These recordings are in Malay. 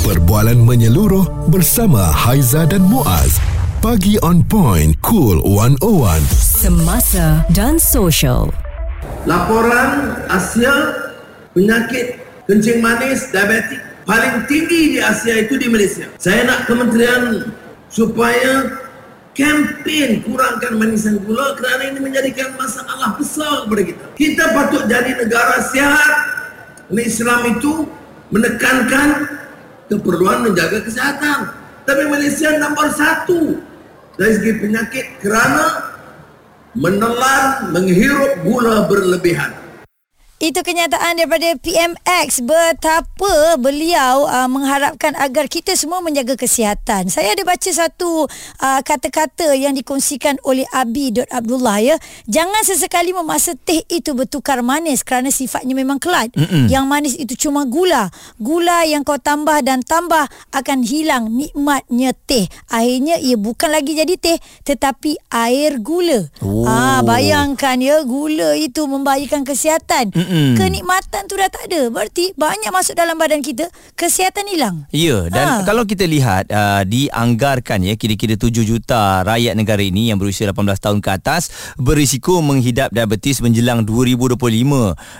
Perbualan menyeluruh bersama Haiza dan Muaz. Pagi on point, cool 101. Semasa dan social. Laporan Asia penyakit kencing manis diabetik paling tinggi di Asia itu di Malaysia. Saya nak kementerian supaya kempen kurangkan manisan gula kerana ini menjadikan masalah besar kepada kita. Kita patut jadi negara sihat. Islam itu menekankan keperluan menjaga kesehatan. Tapi Malaysia nombor satu dari segi penyakit kerana menelan menghirup gula berlebihan. Itu kenyataan daripada PMX betapa beliau uh, mengharapkan agar kita semua menjaga kesihatan. Saya ada baca satu uh, kata-kata yang dikongsikan oleh Abi Abdullah ya. Jangan sesekali memaksa teh itu bertukar manis kerana sifatnya memang kelat. Mm-mm. Yang manis itu cuma gula. Gula yang kau tambah dan tambah akan hilang nikmatnya teh. Akhirnya ia bukan lagi jadi teh tetapi air gula. Oh. Ah bayangkan ya gula itu membahayakan kesihatan. Mm-mm. Mm-mm. kenikmatan tu dah tak ada. Berarti banyak masuk dalam badan kita, kesihatan hilang. Ya, dan ha. kalau kita lihat uh, dianggarkan ya kira-kira 7 juta rakyat negara ini yang berusia 18 tahun ke atas berisiko menghidap diabetes menjelang 2025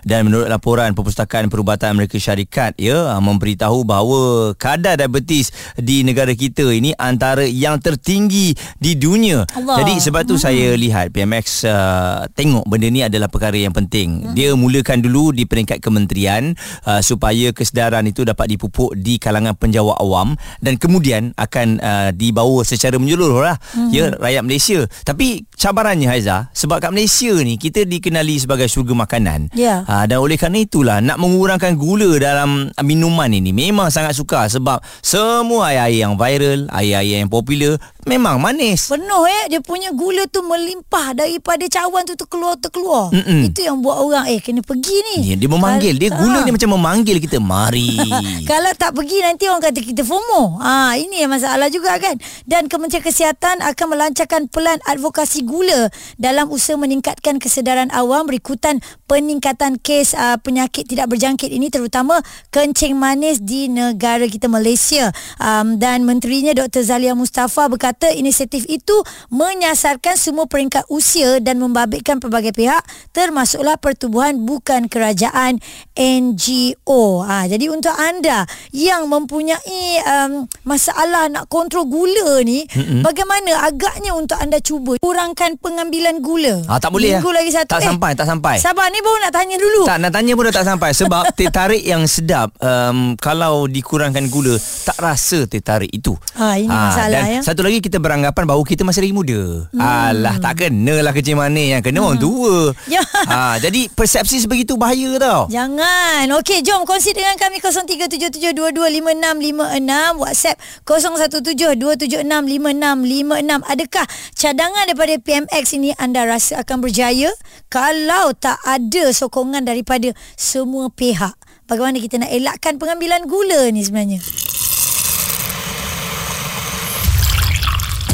dan menurut laporan Perpustakaan Perubatan Amerika Syarikat ya uh, memberitahu bahawa kadar diabetes di negara kita ini antara yang tertinggi di dunia. Allah. Jadi sebab tu hmm. saya lihat PMX uh, tengok benda ni adalah perkara yang penting. Hmm. Dia mulakan dulu di peringkat kementerian uh, supaya kesedaran itu dapat dipupuk di kalangan penjawat awam dan kemudian akan uh, dibawa secara menyeluruh lah mm-hmm. ya rakyat Malaysia tapi cabarannya Haiza sebab kat Malaysia ni kita dikenali sebagai syurga makanan yeah. uh, dan oleh kerana itulah nak mengurangkan gula dalam minuman ini memang sangat suka sebab semua air-air yang viral air-air yang popular memang manis penuh eh dia punya gula tu melimpah daripada cawan tu terkeluar terkeluar Mm-mm. itu yang buat orang eh kena pergi ni. Dia, dia memanggil. Dia gula ha. ni macam memanggil kita. Mari. Kalau tak pergi nanti orang kata kita FOMO. Ha, ini yang masalah juga kan. Dan Kementerian Kesihatan akan melancarkan pelan advokasi gula dalam usaha meningkatkan kesedaran awam berikutan peningkatan kes uh, penyakit tidak berjangkit ini terutama kencing manis di negara kita Malaysia. Um, dan menterinya Dr. Zalia Mustafa berkata inisiatif itu menyasarkan semua peringkat usia dan membabitkan pelbagai pihak termasuklah pertubuhan bukan kerajaan NGO. Ha, jadi untuk anda yang mempunyai um, masalah nak kontrol gula ni, mm-hmm. bagaimana agaknya untuk anda cuba kurangkan pengambilan gula? Ha, tak boleh. Minggu ya. lagi satu. Tak eh, sampai, tak sampai. Sabar ni baru nak tanya dulu. Tak, nak tanya pun dah tak sampai. Sebab teh tarik yang sedap, um, kalau dikurangkan gula, tak rasa teh tarik itu. Ha, ini ha, masalah dan ya. satu lagi kita beranggapan bahawa kita masih lagi muda. Hmm. Alah, tak kenalah kecil manis yang kena hmm. orang tua. Ya. Ha, jadi persepsi sebegitu itu bahaya tau. Jangan. Okey, jom kongsi dengan kami 0377225656 WhatsApp 0172765656. Adakah cadangan daripada PMX ini anda rasa akan berjaya kalau tak ada sokongan daripada semua pihak? Bagaimana kita nak elakkan pengambilan gula ni sebenarnya?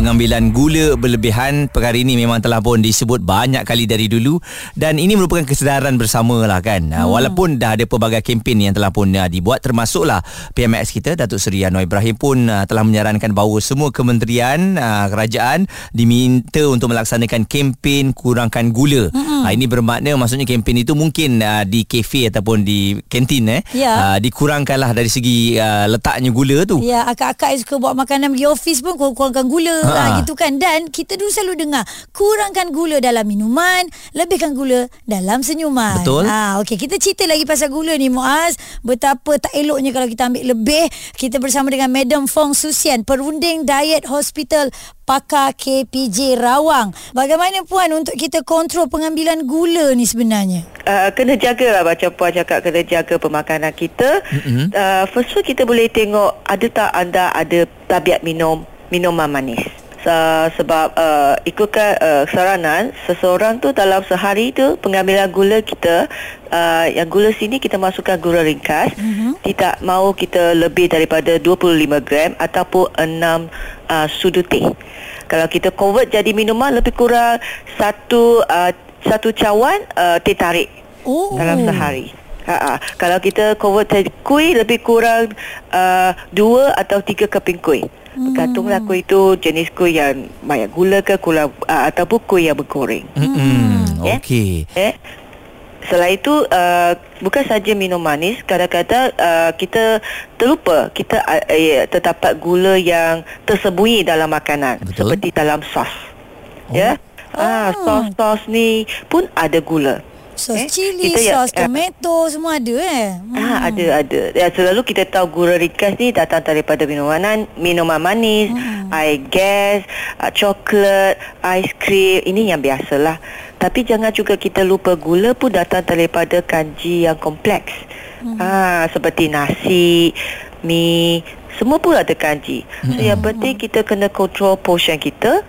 pengambilan gula berlebihan perkara ini memang telah pun disebut banyak kali dari dulu dan ini merupakan kesedaran bersama lah kan hmm. walaupun dah ada pelbagai kempen yang telah pun uh, dibuat termasuklah PMX kita Datuk Seri Anwar Ibrahim pun uh, telah menyarankan bahawa semua kementerian uh, kerajaan diminta untuk melaksanakan kempen kurangkan gula hmm. uh, ini bermakna maksudnya kempen itu mungkin uh, di kafe ataupun di kantin eh yeah. uh, dikurangkanlah dari segi uh, letaknya gula tu ya akak-akak yang suka buat makanan pergi office pun kurangkan gula ha. Ha. gitu kan dan kita dulu selalu dengar kurangkan gula dalam minuman lebihkan gula dalam senyuman betul ha okey kita cerita lagi pasal gula ni Muaz betapa tak eloknya kalau kita ambil lebih kita bersama dengan Madam Fong Susian perunding diet hospital pakar KPJ Rawang. Bagaimana puan untuk kita kontrol pengambilan gula ni sebenarnya? Uh, kena jagalah macam puan cakap kena jaga pemakanan kita. Mm-hmm. Uh, first one kita boleh tengok ada tak anda ada tabiat minum minuman manis. Uh, sebab uh, ikutkan uh, saranan seseorang tu dalam sehari tu pengambilan gula kita uh, yang gula sini kita masukkan gula ringkas uh-huh. tidak mahu kita lebih daripada 25 gram ataupun 6 uh, sudu teh kalau kita convert jadi minuman lebih kurang satu uh, satu cawan uh, teh tarik Oh. dalam sehari. Ha, ha. Kalau kita convert kuih lebih kurang uh, dua atau tiga keping kuih. Bergantunglah kuih itu jenis kuih yang banyak gula ke kurang uh, ataupun kuih yang bergoreng. Hmm. Ya. Okey. Eh? Selain itu uh, bukan saja minum manis, kadang-kadang uh, kita terlupa kita uh, eh, terdapat gula yang tersembunyi dalam makanan Betul. seperti dalam sos. Ya. Ah, sos-sos ni pun ada gula. Sos Eh, cili, kita ya- sos tomato semua ada eh. Ah, ada ada. Ya, selalu kita tahu gula ringkas ni datang daripada minuman minuman manis, hmm. air gas, uh, coklat, aiskrim. Ini yang biasalah. Tapi jangan juga kita lupa gula pun datang daripada kanji yang kompleks. Hmm. Ah, seperti nasi, mi, semua pun ada kanji. So yang penting kita kena control portion kita.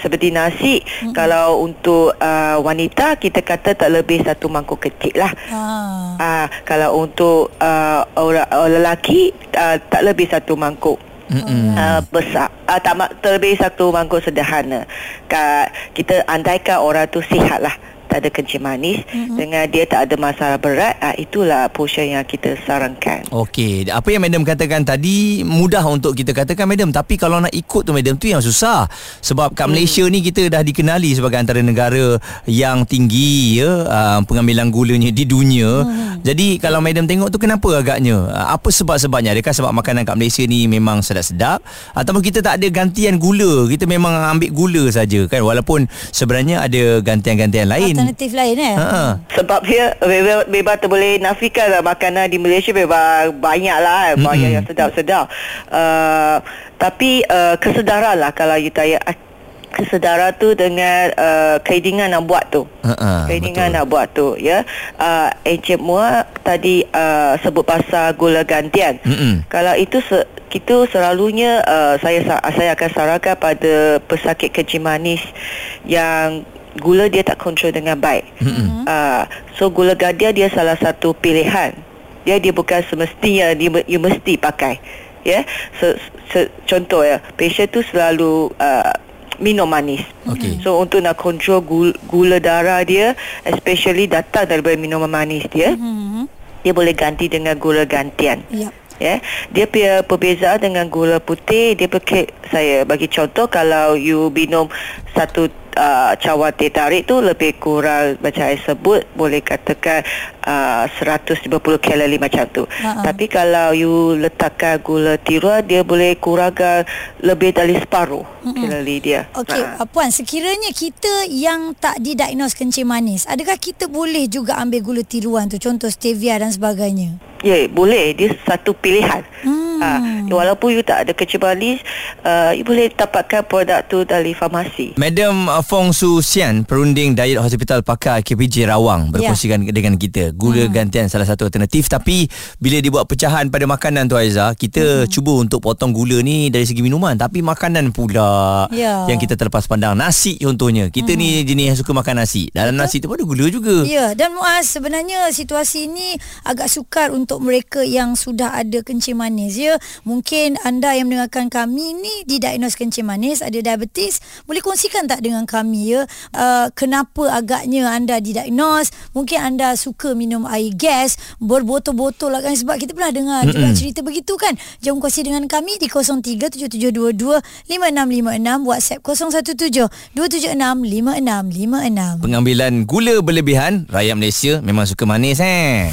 Seperti nasi, hmm. kalau untuk uh, wanita kita kata tak lebih satu mangkuk kecil lah. Ah. Ah, kalau untuk uh, orang, orang lelaki uh, tak lebih satu mangkuk. Uh, besar uh, tak terlebih satu mangkuk sederhana Ka, kita andaikan orang tu sihat lah tak ada kencing manis mm-hmm. dengan dia tak ada masalah berat uh, itulah portion yang kita sarankan Okey, apa yang madam katakan tadi mudah untuk kita katakan madam, tapi kalau nak ikut tu madam tu yang susah. Sebab kat Malaysia ni kita dah dikenali sebagai antara negara yang tinggi ya uh, pengambilan gulanya di dunia. Hmm. Jadi kalau madam tengok tu kenapa agaknya? Uh, apa sebab-sebabnya? Adakah sebab makanan kat Malaysia ni memang sedap-sedap ataupun kita tak ada gantian gula? Kita memang ambil gula saja kan walaupun sebenarnya ada gantian-gantian lain. Alternatif lain eh. Ha. sebab dia bebas, bebas tak boleh nafikan lah makanan di Malaysia bebas banyak lah mm-hmm. banyak yang sedap-sedap uh, tapi uh, kesedaran lah kalau you tanya uh, kesedaran tu dengan uh, keinginan nak buat tu Ha, keinginan betul. nak buat tu ya uh, Encik Mua tadi uh, sebut pasal gula gantian Mm-mm. kalau itu se- kita selalunya uh, saya sa- saya akan sarankan pada pesakit kencing manis yang gula dia tak kontrol dengan baik. Mm-hmm. Uh, so gula gadia dia salah satu pilihan. Ya dia bukan semestinya dia you mesti pakai. Ya. So, so contoh ya, patient tu selalu uh, minum manis. Okey. So untuk nak kontrol gula, gula darah dia especially datang daripada minuman manis dia. Mm-hmm. Dia boleh ganti dengan gula gantian. Yep. Ya, dia punya perbezaan dengan gula putih dia pakai saya bagi contoh kalau you minum satu uh, cawan teh tarik tu lebih kurang macam saya sebut boleh katakan uh, 150 kalori macam tu. Ha-ha. Tapi kalau you letakkan gula tiruan dia boleh kurangkan lebih dari separuh kalori dia. Okey, Ha. uh Puan, sekiranya kita yang tak didiagnos kencing manis, adakah kita boleh juga ambil gula tiruan tu, contoh stevia dan sebagainya? Ya, boleh. Dia satu pilihan. Hmm. Ha, walaupun you tak ada kencing manis, uh, you boleh dapatkan produk tu dari farmasi. Madam uh, Fong Su Sian, perunding Diet Hospital Pakar KPJ Rawang berkongsikan Ya. dengan kita. Gula hmm. gantian salah satu alternatif tapi bila dibuat pecahan pada makanan tu Aiza, kita hmm. cuba untuk potong gula ni dari segi minuman tapi makanan pula Ya. yang kita terlepas pandang. Nasi contohnya. Kita hmm. ni jenis yang suka makan nasi. Dalam nasi tu pun ada gula juga. Ya, dan Muaz sebenarnya situasi ini agak sukar untuk mereka yang sudah ada kencing manis ya. Mungkin anda yang mendengarkan kami ni didiagnos kencing manis, ada diabetes, boleh kongsikan tak dengan kami ya. Uh, kenapa agaknya anda didiagnos? Mungkin anda suka minum air gas berbotol-botol lah kan sebab kita pernah dengar mm juga cerita begitu kan. Jom kongsi dengan kami di 0377225656 WhatsApp 0172765656. Pengambilan gula berlebihan, rakyat Malaysia memang suka manis eh.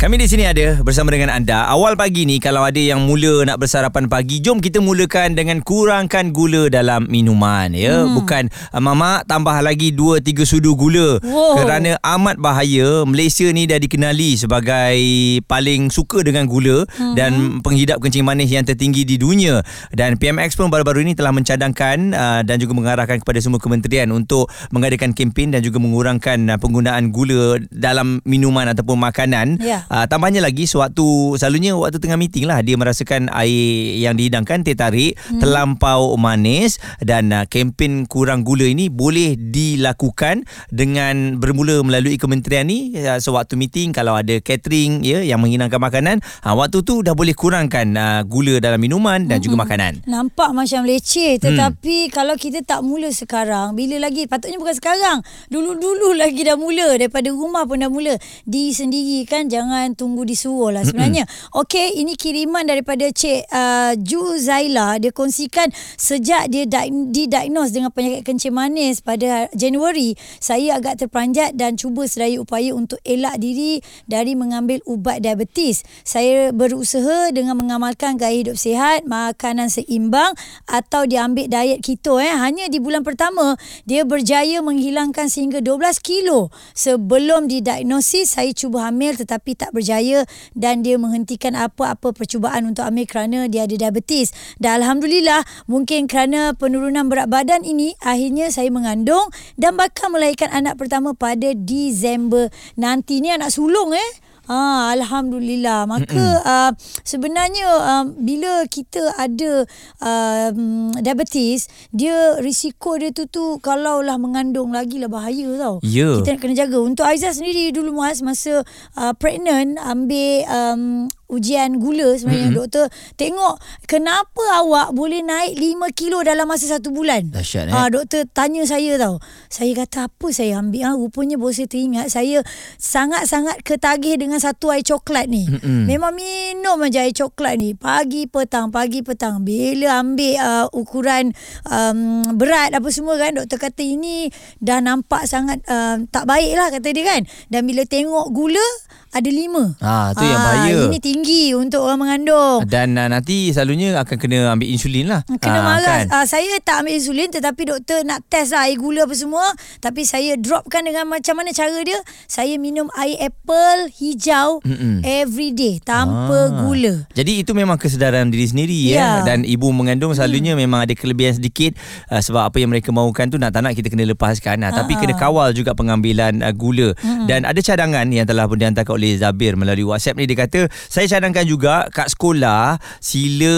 Kami di sini ada bersama dengan anda. Awal pagi ni kalau ada yang mula nak bersarapan pagi, jom kita mulakan dengan kurangkan gula dalam minuman ya. Hmm. Bukan uh, mama tambah lagi 2 3 sudu gula. Wow. Kerana amat bahaya. Malaysia ni dah dikenali sebagai paling suka dengan gula hmm. dan penghidap kencing manis yang tertinggi di dunia. Dan PMX pun baru-baru ini telah mencadangkan uh, dan juga mengarahkan kepada semua kementerian untuk mengadakan kempen dan juga mengurangkan uh, penggunaan gula dalam minuman ataupun makanan. Ya. Uh, tambahnya lagi sewaktu selalunya waktu tengah meeting lah dia merasakan air yang dihidangkan teh tarik hmm. terlampau manis dan uh, kempen kurang gula ini boleh dilakukan dengan bermula melalui kementerian ni uh, sewaktu meeting kalau ada catering ya yang menghidangkan makanan uh, waktu tu dah boleh kurangkan uh, gula dalam minuman dan juga makanan. Nampak macam leceh tetapi hmm. kalau kita tak mula sekarang bila lagi patutnya bukan sekarang dulu-dulu lagi dah mula daripada rumah pun dah mula diri sendiri kan jangan tunggu disuruh lah sebenarnya okey ini kiriman daripada Cik uh, Ju Zaila dia kongsikan sejak dia di- didiagnose dengan penyakit kencing manis pada Januari saya agak terperanjat dan cuba sedaya upaya untuk elak diri dari mengambil ubat diabetes. Saya berusaha dengan mengamalkan gaya hidup sihat makanan seimbang atau diambil diet keto eh. Hanya di bulan pertama dia berjaya menghilangkan sehingga 12 kilo. Sebelum didiagnosis saya cuba hamil tetapi tak berjaya dan dia menghentikan apa-apa percubaan untuk hamil kerana dia ada diabetes. Dan alhamdulillah mungkin kerana penurunan berat badan ini akhirnya saya mengandung dan bakal melahirkan anak pertama pada Disember nanti. Ni anak sulung eh Ah, Alhamdulillah. Maka uh, sebenarnya uh, bila kita ada uh, diabetes, dia risiko dia tu tu kalau lah mengandung lagi lah bahaya tau. Ya. Kita nak kena jaga. Untuk Aizah sendiri dulu Muaz masa uh, pregnant ambil um, ujian gula sebenarnya mm-hmm. doktor tengok kenapa awak boleh naik 5 kilo dalam masa satu bulan. Dahsyat, eh? Ah, doktor tanya saya tau. Saya kata apa saya ambil ah rupanya baru saya teringat saya sangat-sangat ketagih dengan satu air coklat ni. Mm-mm. Memang minum aja air coklat ni pagi petang pagi petang bila ambil uh, ukuran um, berat apa semua kan doktor kata ini dah nampak sangat uh, tak baik lah kata dia kan. Dan bila tengok gula ada lima. Ah, tu yang bahaya. Ini tinggi untuk orang mengandung. Dan uh, nanti selalunya akan kena ambil insulin lah. Kena Ah, marah. kan? Uh, saya tak ambil insulin tetapi doktor nak test lah air gula apa semua. Tapi saya dropkan dengan macam mana cara dia. Saya minum air apple hijau Mm-mm. every day tanpa Ah. gula. Jadi itu memang kesedaran diri sendiri Ya. ya. Dan ibu mengandung selalunya hmm. memang ada kelebihan sedikit uh, sebab apa yang mereka mahukan tu nak tak nak kita kena lepaskan. Uh, tapi kena kawal juga pengambilan uh, gula. Hmm. Dan ada cadangan yang telah pun dihantarkan oleh Zabir melalui WhatsApp ni dia kata saya cadangkan juga kat sekolah sila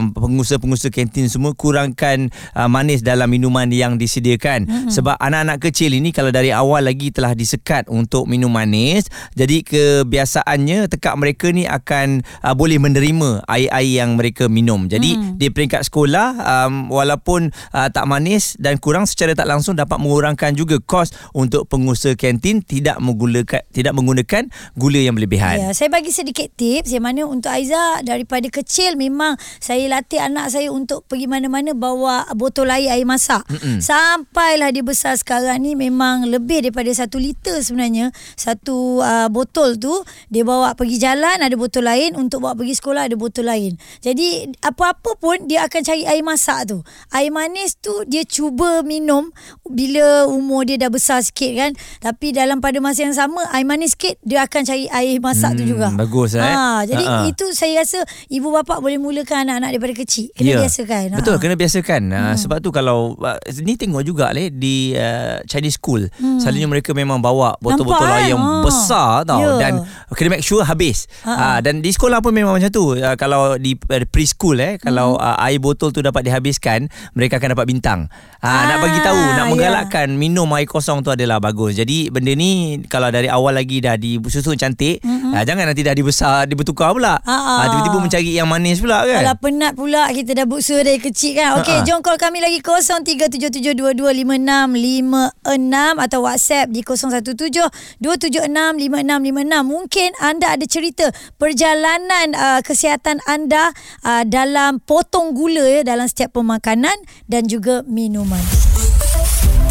um, pengusaha-pengusaha kantin semua kurangkan uh, manis dalam minuman yang disediakan. Hmm. Sebab anak-anak kecil ini kalau dari awal lagi telah disekat untuk minum manis jadi kebiasaannya tekak mereka ni akan uh, boleh menerima air-air yang mereka minum. Jadi hmm. di peringkat sekolah um, walaupun uh, tak manis dan kurang secara tak langsung dapat mengurangkan juga kos untuk pengusaha kantin tidak menggunakan tidak menggunakan gula yang berlebihan. Ya, saya bagi sedikit tips yang mana untuk Aiza daripada kecil memang saya latih anak saya untuk pergi mana-mana bawa botol air air masak. Mm-mm. Sampailah dia besar sekarang ni memang lebih daripada satu liter sebenarnya. Satu uh, botol tu dia bawa pergi jalan ada botol lain untuk bawa pergi sekolah ada botol lain. Jadi apa-apa pun dia akan cari air masak tu. Air manis tu dia cuba minum bila umur dia dah besar sikit kan. Tapi dalam pada masa yang sama air manis sikit dia akan cari air masak tu Hmm, juga. bagus, eh. Ha, jadi Ha-ha. itu saya rasa ibu bapa boleh mulakan anak-anak daripada kecil. Kena Ya. biasakan. Ha. Betul, kena biasakan. Hmm. sebab tu kalau uh, ni tengok juga le di uh, Chinese school. Hmm. Selalunya mereka memang bawa botol-botol air kan? yang Ha. besar tau Ya. dan kena make sure habis. Ha. Uh, dan di sekolah pun memang macam tu. Uh, kalau di uh, preschool eh kalau Hmm. uh, air botol tu dapat dihabiskan, mereka akan dapat bintang. Uh, Ah, nak bagi tahu, nak ya. menggalakkan minum air kosong tu adalah bagus. Jadi benda ni kalau dari awal lagi dah disusun cantik, mm-hmm. uh, jangan nanti dah dibesar dibertukar pula. Ha, ha. Uh, tiba-tiba mencari yang manis pula kan. Kalau penat pula kita dah buksa dari kecil kan. Okey, jom call kami lagi 0377225656 atau WhatsApp di 0172765656. Mungkin anda ada cerita perjalanan uh, kesihatan anda uh, dalam potong gula ya dalam setiap pemakanan dan juga minuman.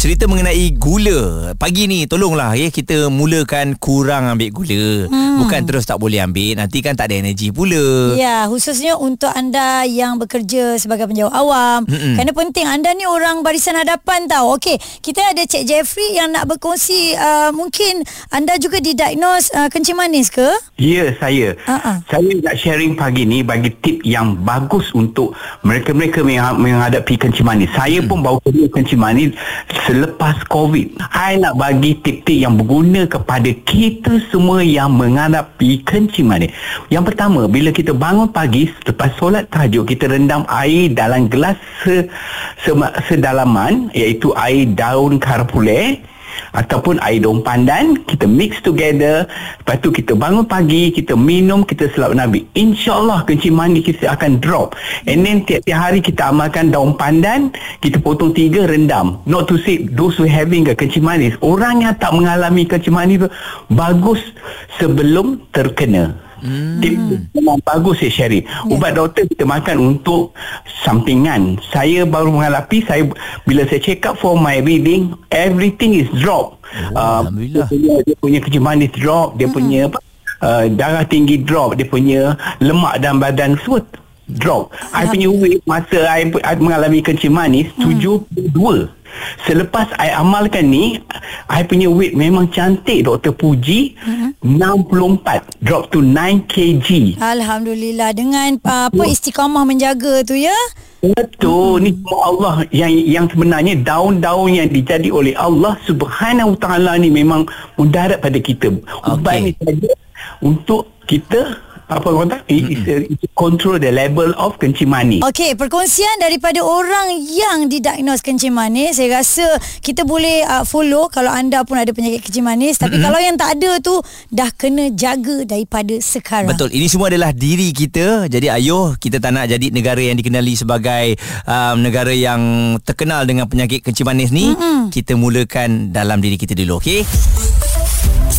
Cerita mengenai gula Pagi ni tolonglah ya Kita mulakan kurang ambil gula hmm. Bukan terus tak boleh ambil Nanti kan tak ada energi pula Ya, khususnya untuk anda yang bekerja sebagai penjawat awam. Mm-mm. Kerana penting anda ni orang barisan hadapan tau. Okey, kita ada Cik Jeffrey yang nak berkongsi uh, mungkin anda juga didiagnose uh, kencing manis ke? Ya, saya. Ha-ha. Saya nak sharing pagi ni bagi tip yang bagus untuk mereka-mereka yang menghadapi kencing manis. Saya pun baru kena kencing manis selepas COVID. Saya nak bagi tip-tip yang berguna kepada kita semua yang menghadapi kencing manis. Yang pertama, bila kita bangun pagi selepas solat tahajud, kita rendam air dalam gelas se, se, sedalaman iaitu air daun karpule ataupun air daun pandan kita mix together. Lepas tu kita bangun pagi kita minum kita selap nabi. Insyaallah kencing manis kita akan drop. And then tiap-tiap hari kita amalkan daun pandan kita potong tiga rendam. Not to say those who having a kencing manis orang yang tak mengalami kencing manis tu bagus sebelum terkena Hmm. Tip memang bagus ya Syari. Ubat doktor kita makan untuk sampingan. Saya baru menghadapi saya bila saya check up for my reading everything is drop. Oh, Alhamdulillah. Dia punya, dia punya kencing manis drop, dia punya apa? Uh, darah tinggi drop, dia punya lemak dalam badan semua drop. I punya weight masa I, I mengalami kencing manis 72. Selepas I amalkan ni I punya weight memang cantik Doktor puji. 64 Drop to 9 kg. Alhamdulillah. Dengan uh, apa istiqamah menjaga tu ya. Betul. Ni semua Allah Yang yang sebenarnya Daun-daun yang dijadi oleh Allah Subhanahu ta'ala ni Memang mudarat pada kita. Ubat Okey. ni saja Untuk kita apa orang kata it's, a, it's a control the level of kencing manis Okey, perkongsian daripada orang yang didiagnose kencing manis, saya rasa kita boleh uh, follow kalau anda pun ada penyakit kencing manis, tapi mm-hmm. kalau yang tak ada tu dah kena jaga daripada sekarang. Betul. Ini semua adalah diri kita. Jadi ayuh kita tak nak jadi negara yang dikenali sebagai um, negara yang terkenal dengan penyakit kencing manis ni. Mm-mm. Kita mulakan dalam diri kita dulu, okey?